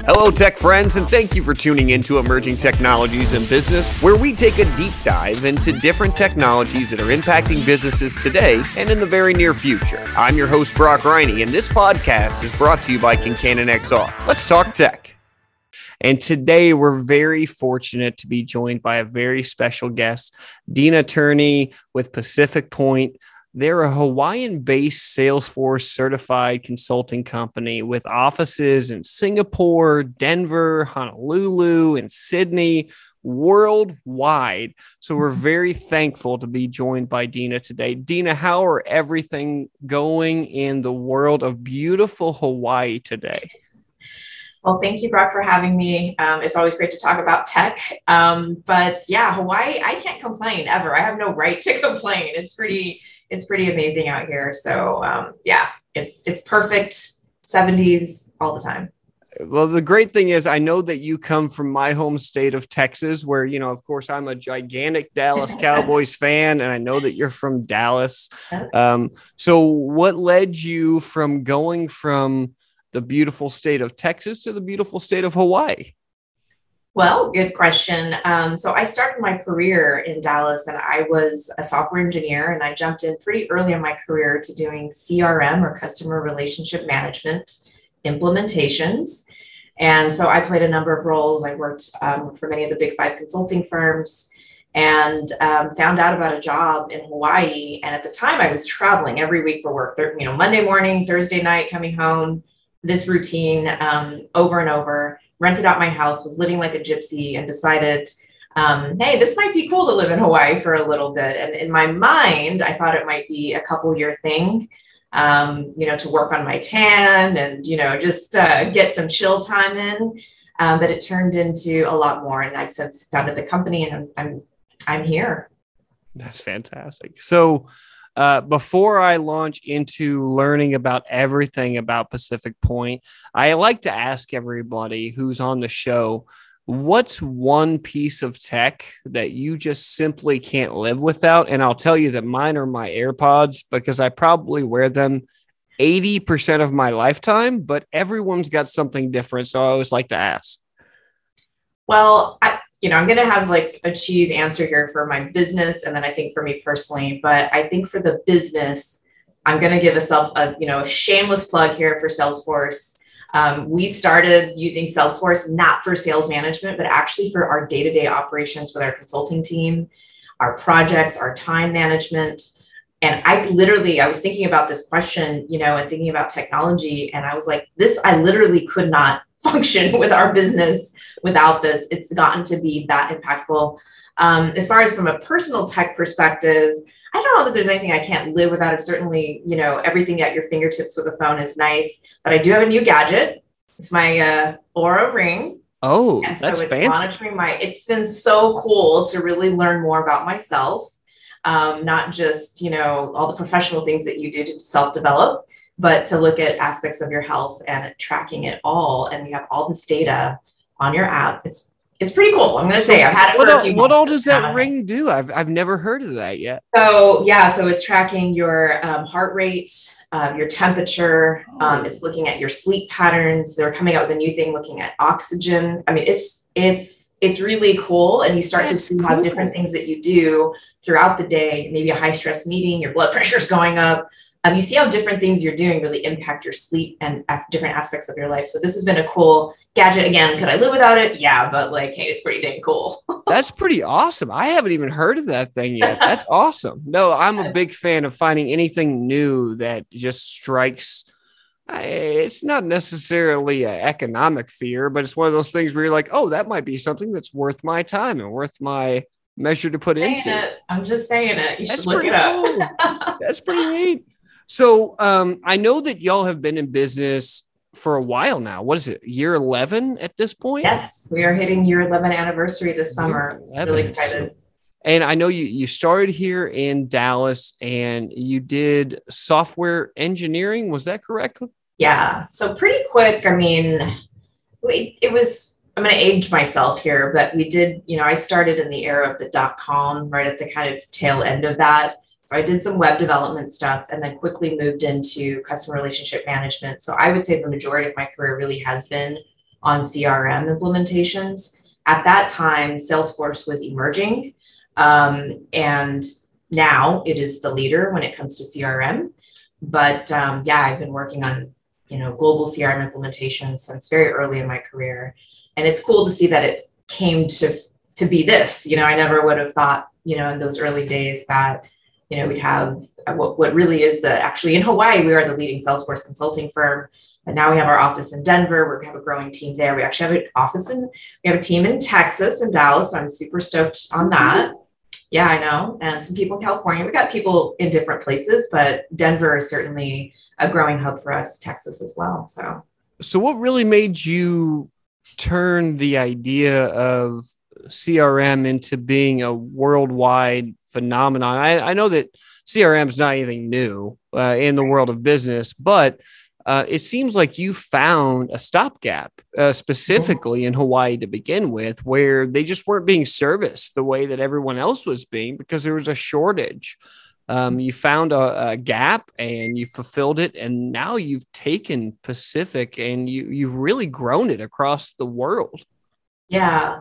Hello, tech friends, and thank you for tuning in to Emerging Technologies in Business, where we take a deep dive into different technologies that are impacting businesses today and in the very near future. I'm your host, Brock Riney, and this podcast is brought to you by Kincannon XR. Let's talk tech. And today we're very fortunate to be joined by a very special guest, Deena Tearney with Pacific Point. They're a Hawaiian based Salesforce certified consulting company with offices in Singapore, Denver, Honolulu, and Sydney worldwide. So we're very thankful to be joined by Deena today. Deena, how are everything going in the world of beautiful Hawaii today? Well, thank you, Brock, for having me. Um, it's always great to talk about tech. Um, but yeah, Hawaii, I can't complain ever. I have no right to complain. It's pretty it's pretty amazing out here. So um, yeah, it's it's perfect 70s all the time. Well, the great thing is, I know that you come from my home state of Texas, where, you know, of course, I'm a gigantic Dallas Cowboys fan, and I know that you're from Dallas. Um, so, what led you from going from the beautiful state of Texas to the beautiful state of Hawaii? Well, good question. Um, so I started my career in Dallas and I was a software engineer and I jumped in pretty early in my career to doing CRM or customer relationship management implementations. And so I played a number of roles. I worked um, for many of the big five consulting firms and um, found out about a job in Hawaii. And at the time I was traveling every week for work, you know, Monday morning, Thursday night, coming home, this routine um, over and over rented out my house, was living like a gypsy, and decided, um, hey, this might be cool to live in Hawaii for a little bit. And in my mind, I thought it might be a couple year thing, um, you know, to work on my tan and, you know, just uh, get some chill time in. Um, but it turned into a lot more. And I've since founded the company and I'm, I'm, I'm here. That's fantastic. So, uh, before I launch into learning about everything about Pacific Point, I like to ask everybody who's on the show what's one piece of tech that you just simply can't live without? And I'll tell you that mine are my AirPods because I probably wear them 80% of my lifetime, but everyone's got something different. So I always like to ask. Well, I, you know, I'm going to have like a cheese answer here for my business. And then I think for me personally, but I think for the business, I'm going to give myself a, you know, a shameless plug here for Salesforce. Um, we started using Salesforce not for sales management, but actually for our day to day operations with our consulting team, our projects, our time management. And I literally, I was thinking about this question, you know, and thinking about technology. And I was like, this, I literally could not function with our business without this. It's gotten to be that impactful. Um, as far as from a personal tech perspective, I don't know that there's anything I can't live without. It certainly, you know, everything at your fingertips with a phone is nice. But I do have a new gadget. It's my uh, Oura Ring. Oh, and so it's fancy. monitoring my. It's been so cool to really learn more about myself, um, not just you know all the professional things that you do to self develop, but to look at aspects of your health and tracking it all. And you have all this data on your app. It's it's pretty cool. I'm going to say I've had it what for a few What all does that ring do? I've, I've never heard of that yet. So yeah, so it's tracking your um, heart rate, uh, your temperature. Um, it's looking at your sleep patterns. They're coming out with a new thing looking at oxygen. I mean, it's it's it's really cool, and you start That's to see cool. how different things that you do throughout the day. Maybe a high stress meeting, your blood pressure is going up um, you see how different things you're doing really impact your sleep and different aspects of your life. So this has been a cool gadget. Again, could I live without it? Yeah, but like, hey, it's pretty dang cool. That's pretty awesome. I haven't even heard of that thing yet. That's awesome. No, I'm a big fan of finding anything new that just strikes. It's not necessarily an economic fear, but it's one of those things where you're like, oh, that might be something that's worth my time and worth my measure to put into. It. I'm just saying it. You That's should look it up. Cool. That's pretty neat. So um, I know that y'all have been in business for a while now. What is it? Year 11 at this point? Yes, we are hitting year 11 anniversary this summer. Really excited. And I know you you started here in Dallas and you did software engineering. Was that correct? Yeah. So pretty quick. I mean, we, it was I'm going to age myself here, but we did, you know, I started in the era of the dot com, right at the kind of tail end of that. So I did some web development stuff and then quickly moved into customer relationship management. So I would say the majority of my career really has been on CRM implementations. At that time, Salesforce was emerging, um, and now it is the leader when it comes to CRM. But um, yeah, I've been working on you know global CRM implementations since very early in my career, and it's cool to see that it came to to be this. You know, I never would have thought you know in those early days that you know we'd have uh, what, what really is the actually in Hawaii we are the leading Salesforce consulting firm and now we have our office in Denver. We have a growing team there. We actually have an office in, we have a team in Texas and Dallas. So I'm super stoked on mm-hmm. that. Yeah, I know. And some people in California. We got people in different places, but Denver is certainly a growing hub for us, Texas as well. So, so what really made you turn the idea of CRM into being a worldwide phenomenon? I, I know that CRM is not anything new uh, in the world of business, but uh, it seems like you found a stopgap uh, specifically in Hawaii to begin with, where they just weren't being serviced the way that everyone else was being because there was a shortage. Um, you found a, a, gap and you fulfilled it, and now you've taken Pacific and you you've really grown it across the world. Yeah,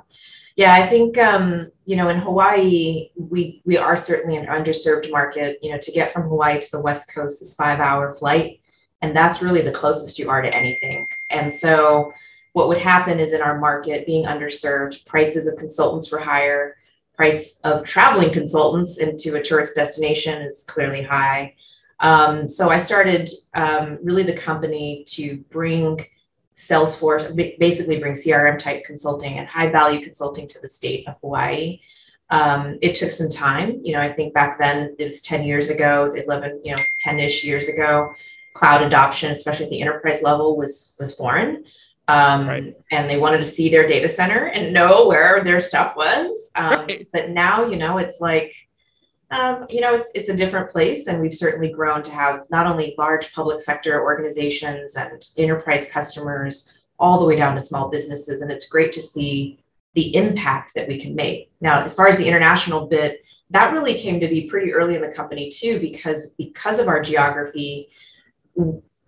yeah, I think um, you know in Hawaii we we are certainly an underserved market. You know, to get from Hawaii to the West Coast is five hour flight and that's really the closest you are to anything. And so, what would happen is in our market, being underserved, prices of consultants were higher, price of traveling consultants into a tourist destination is clearly high. Um, so I started um, really the company to bring Salesforce, basically bring CRM type consulting and high value consulting to the state of Hawaii. Um, it took some time. You know, I think back then it was 10 years ago, 11, you know, 10 ish years ago cloud adoption, especially at the enterprise level, was was foreign. Um, right. And they wanted to see their data center and know where their stuff was. Um, right. But now, you know, it's like, um, you know, it's, it's a different place. And we've certainly grown to have not only large public sector organizations and enterprise customers, all the way down to small businesses. And it's great to see the impact that we can make. Now, as far as the international bit, that really came to be pretty early in the company too, because because of our geography,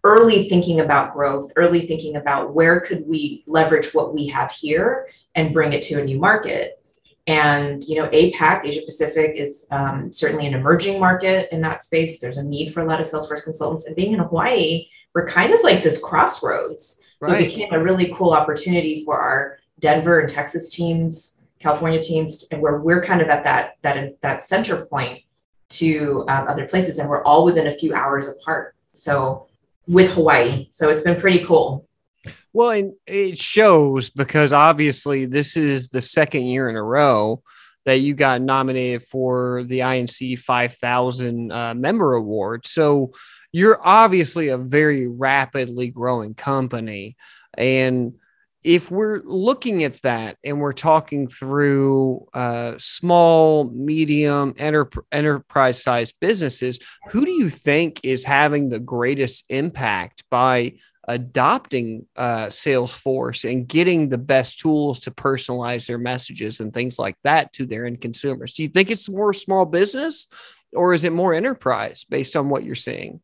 early thinking about growth, early thinking about where could we leverage what we have here and bring it to a new market. And you know, APAC, Asia Pacific, is um, certainly an emerging market in that space. There's a need for a lot of Salesforce consultants, and being in Hawaii, we're kind of like this crossroads. So right. it became a really cool opportunity for our Denver and Texas teams, California teams, and where we're kind of at that that that center point to um, other places, and we're all within a few hours apart. So with Hawaii. So it's been pretty cool. Well, and it shows because obviously this is the second year in a row that you got nominated for the INC 5000 uh, member award. So you're obviously a very rapidly growing company. And if we're looking at that and we're talking through uh, small, medium, enter- enterprise sized businesses, who do you think is having the greatest impact by adopting uh, Salesforce and getting the best tools to personalize their messages and things like that to their end consumers? Do you think it's more small business or is it more enterprise based on what you're seeing?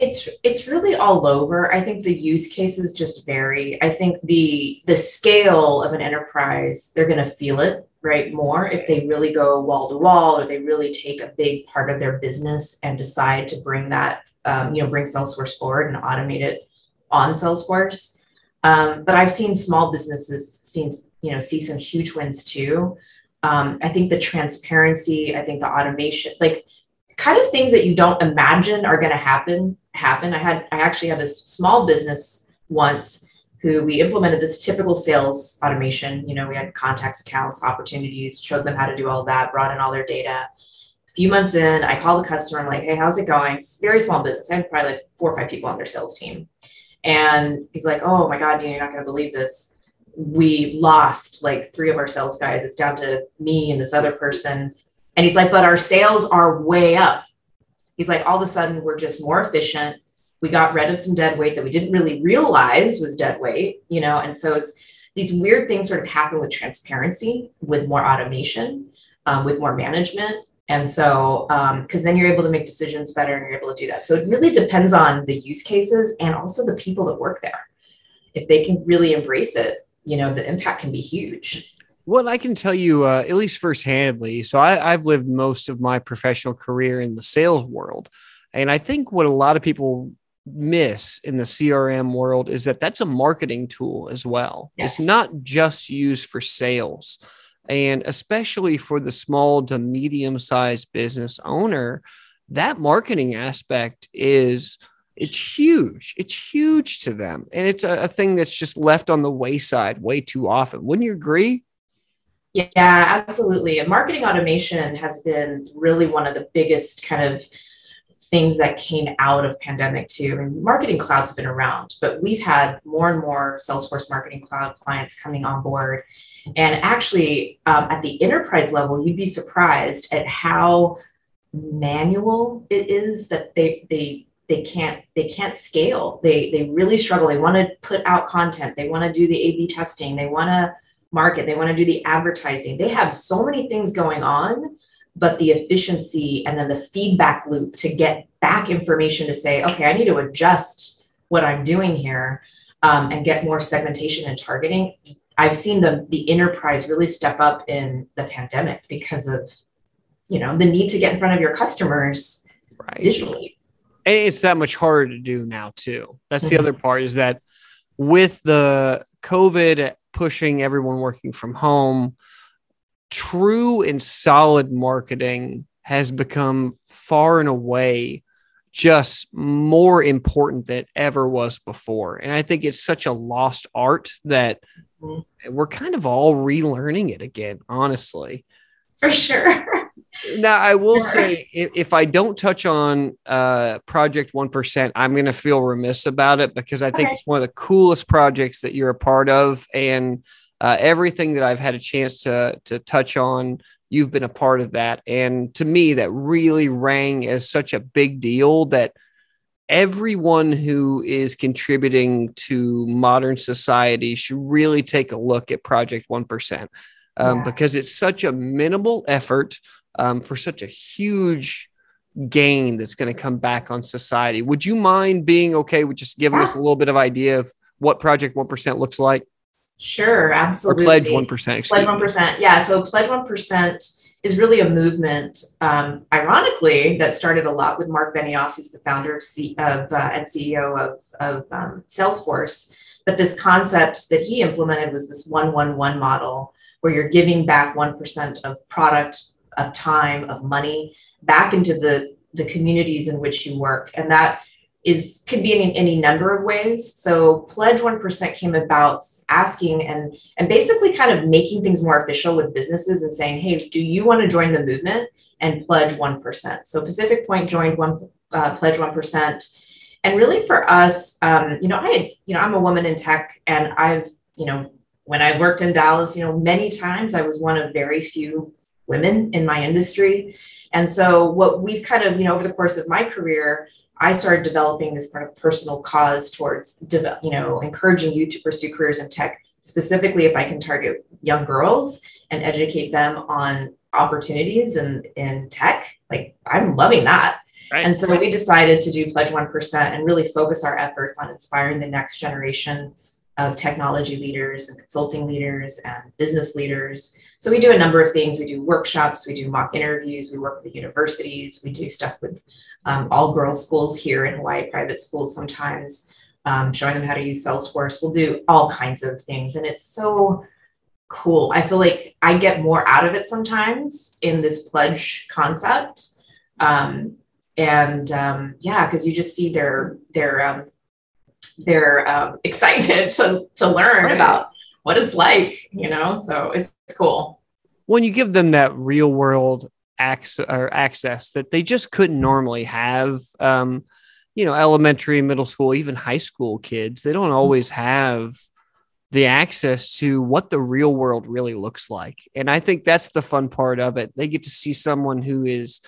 it's it's really all over i think the use cases just vary i think the the scale of an enterprise they're going to feel it right more if they really go wall to wall or they really take a big part of their business and decide to bring that um, you know bring salesforce forward and automate it on salesforce um, but i've seen small businesses seen you know see some huge wins too um, i think the transparency i think the automation like kind of things that you don't imagine are going to happen happen. I had I actually had this small business once who we implemented this typical sales automation. You know, we had contacts, accounts, opportunities, showed them how to do all that, brought in all their data. A few months in, I called the customer. I'm like, "Hey, how's it going?" It's very small business. I had probably like four or five people on their sales team, and he's like, "Oh my god, Dan, you're not going to believe this. We lost like three of our sales guys. It's down to me and this other person." And he's like, "But our sales are way up." He's like, all of a sudden, we're just more efficient. We got rid of some dead weight that we didn't really realize was dead weight, you know, and so it's these weird things sort of happen with transparency, with more automation, um, with more management. And so, because um, then you're able to make decisions better and you're able to do that. So it really depends on the use cases and also the people that work there. if they can really embrace it, you know, the impact can be huge. Well, I can tell you, uh, at least firsthandly. So I, I've lived most of my professional career in the sales world. And I think what a lot of people miss in the CRM world is that that's a marketing tool as well. Yes. It's not just used for sales. And especially for the small to medium sized business owner, that marketing aspect is it's huge. It's huge to them. And it's a, a thing that's just left on the wayside way too often. Wouldn't you agree? Yeah, absolutely. And marketing automation has been really one of the biggest kind of things that came out of pandemic too. I mean, marketing cloud's been around, but we've had more and more Salesforce Marketing Cloud clients coming on board. And actually, um, at the enterprise level, you'd be surprised at how manual it is that they they they can't they can't scale. They they really struggle. They want to put out content. They want to do the A/B testing. They want to market. They want to do the advertising. They have so many things going on but the efficiency and then the feedback loop to get back information to say, okay, I need to adjust what I'm doing here um, and get more segmentation and targeting. I've seen the the enterprise really step up in the pandemic because of you know the need to get in front of your customers right. digitally. And it's that much harder to do now too. That's the mm-hmm. other part is that with the COVID pushing everyone working from home, true and solid marketing has become far and away just more important than it ever was before. And I think it's such a lost art that mm-hmm. we're kind of all relearning it again, honestly. For sure. now, I will sure. say if, if, I don't touch on uh, Project 1%, I'm going to feel remiss about it because I think okay. it's one of the coolest projects that you're a part of. And uh, everything that I've had a chance to to touch on, you've been a part of that, and to me, that really rang as such a big deal that everyone who is contributing to modern society should really take a look at Project One Percent um, yeah. because it's such a minimal effort um, for such a huge gain that's going to come back on society. Would you mind being okay with just giving us a little bit of idea of what Project One Percent looks like? Sure, absolutely. Or pledge one percent. Pledge one percent. Yeah. So pledge one percent is really a movement, um, ironically, that started a lot with Mark Benioff, who's the founder of, C- of uh, and CEO of, of um, Salesforce. But this concept that he implemented was this one one one model, where you're giving back one percent of product, of time, of money back into the the communities in which you work, and that is could be in any number of ways. So Pledge 1% came about asking and and basically kind of making things more official with businesses and saying, hey, do you want to join the movement and pledge 1%? So Pacific Point joined one uh, pledge 1%. And really for us, um, you know, I you know, I'm a woman in tech and I've, you know, when I worked in Dallas, you know, many times I was one of very few women in my industry. And so what we've kind of, you know, over the course of my career, I started developing this kind of personal cause towards, you know, encouraging you to pursue careers in tech, specifically if I can target young girls and educate them on opportunities in, in tech. Like I'm loving that. Right. And so we decided to do Pledge 1% and really focus our efforts on inspiring the next generation of technology leaders and consulting leaders and business leaders. So we do a number of things. We do workshops, we do mock interviews, we work with universities, we do stuff with um, all girls schools here in Hawaii, private schools sometimes, um, showing them how to use Salesforce. We'll do all kinds of things. And it's so cool. I feel like I get more out of it sometimes in this pledge concept. Um, and um, yeah, because you just see their their um, their um, excitement to, to learn right. about what it's like, you know. So it's, it's cool. When you give them that real world access or access that they just couldn't normally have. Um, you know, elementary, middle school, even high school kids, they don't always have the access to what the real world really looks like. And I think that's the fun part of it. They get to see someone who is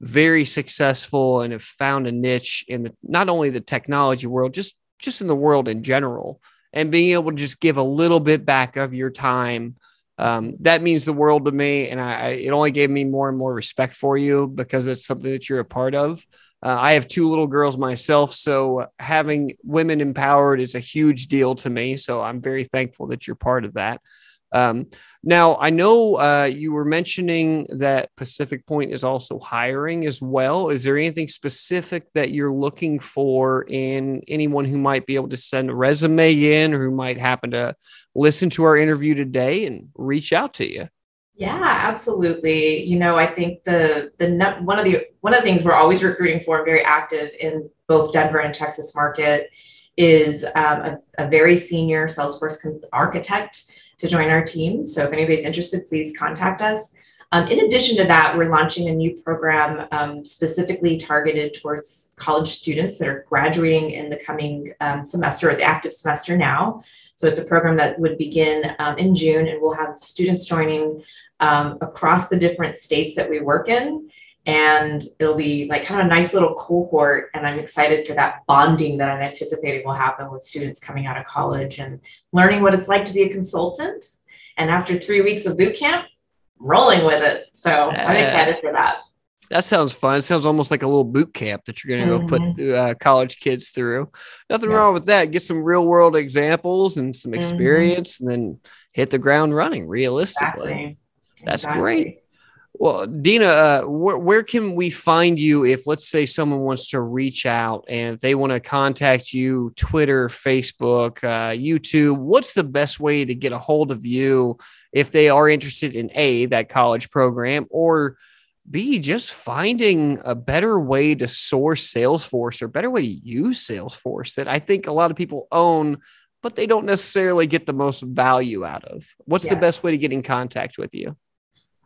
very successful and have found a niche in the, not only the technology world, just just in the world in general, and being able to just give a little bit back of your time um, that means the world to me. And I, I, it only gave me more and more respect for you because it's something that you're a part of. Uh, I have two little girls myself, so having women empowered is a huge deal to me. So I'm very thankful that you're part of that. Um, now, I know uh, you were mentioning that Pacific Point is also hiring as well. Is there anything specific that you're looking for in anyone who might be able to send a resume in or who might happen to listen to our interview today and reach out to you? Yeah, absolutely. You know, I think the the one of the one of the things we're always recruiting for, very active in both Denver and Texas market, is um, a, a very senior Salesforce architect to join our team. So if anybody's interested, please contact us. Um, in addition to that, we're launching a new program um, specifically targeted towards college students that are graduating in the coming um, semester or the active semester now. So it's a program that would begin um, in June, and we'll have students joining um, across the different states that we work in and it'll be like kind of a nice little cohort and i'm excited for that bonding that i'm anticipating will happen with students coming out of college and learning what it's like to be a consultant and after three weeks of boot camp rolling with it so i'm excited for that that sounds fun. It sounds almost like a little boot camp that you're going to go mm-hmm. put uh, college kids through. Nothing yeah. wrong with that. Get some real world examples and some mm-hmm. experience, mm-hmm. and then hit the ground running. Realistically, exactly. that's exactly. great. Well, Deena, uh, where, where can we find you if, let's say, someone wants to reach out and they want to contact you, Twitter, Facebook, uh, YouTube? What's the best way to get a hold of you if they are interested in A, that college program, or B, just finding a better way to source Salesforce or better way to use Salesforce that I think a lot of people own, but they don't necessarily get the most value out of? What's yeah. the best way to get in contact with you?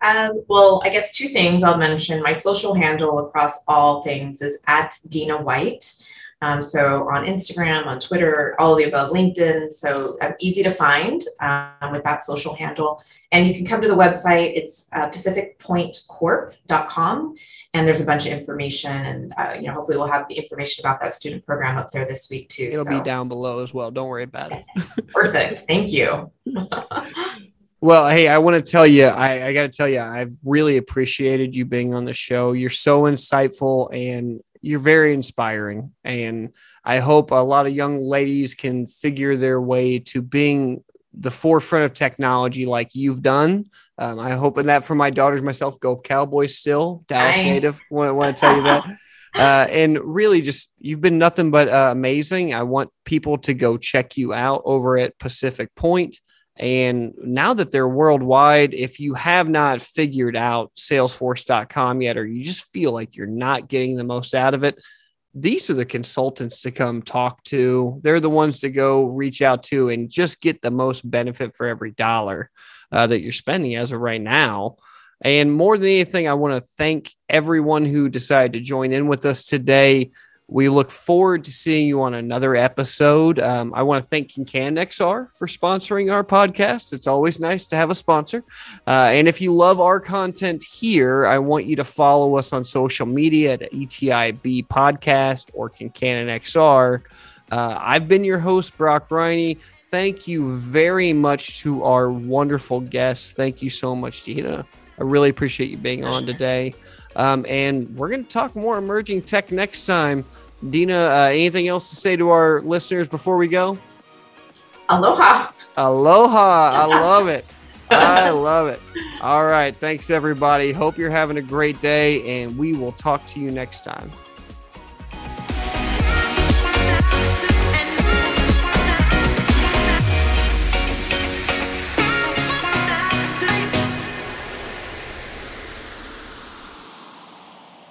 Um, well, I guess two things I'll mention. My social handle across all things is at Deena White. Um, so on Instagram, on Twitter, all of the above, LinkedIn. So I'm easy to find um, with that social handle. And you can come to the website. It's uh, pacificpointcorp.com. And there's a bunch of information. And, uh, you know, hopefully we'll have the information about that student program up there this week too. It'll so. be down below as well. Don't worry about it. Perfect. Thank you. Well, hey, I want to tell you, I, I got to tell you, I've really appreciated you being on the show. You're so insightful and you're very inspiring. And I hope a lot of young ladies can figure their way to being the forefront of technology like you've done. Um, I hope in that for my daughters, myself, go Cowboys still, Dallas I... native. Want, want to tell you that. Uh, and really just you've been nothing but uh, amazing. I want people to go check you out over at Pacific Point. And now that they're worldwide, if you have not figured out Salesforce.com yet, or you just feel like you're not getting the most out of it, these are the consultants to come talk to. They're the ones to go reach out to and just get the most benefit for every dollar uh, that you're spending as of right now. And more than anything, I want to thank everyone who decided to join in with us today. We look forward to seeing you on another episode. Um, I want to thank Kincannon XR for sponsoring our podcast. It's always nice to have a sponsor. Uh, and if you love our content here, I want you to follow us on social media at ETIB Podcast or Kincannon XR. Uh, I've been your host, Brock Briney. Thank you very much to our wonderful guests. Thank you so much, Gina. I really appreciate you being on today. Um, and we're going to talk more emerging tech next time. Deena, uh, anything else to say to our listeners before we go? Aloha. Aloha. I love it. I love it. All right. Thanks, everybody. Hope you're having a great day, and we will talk to you next time.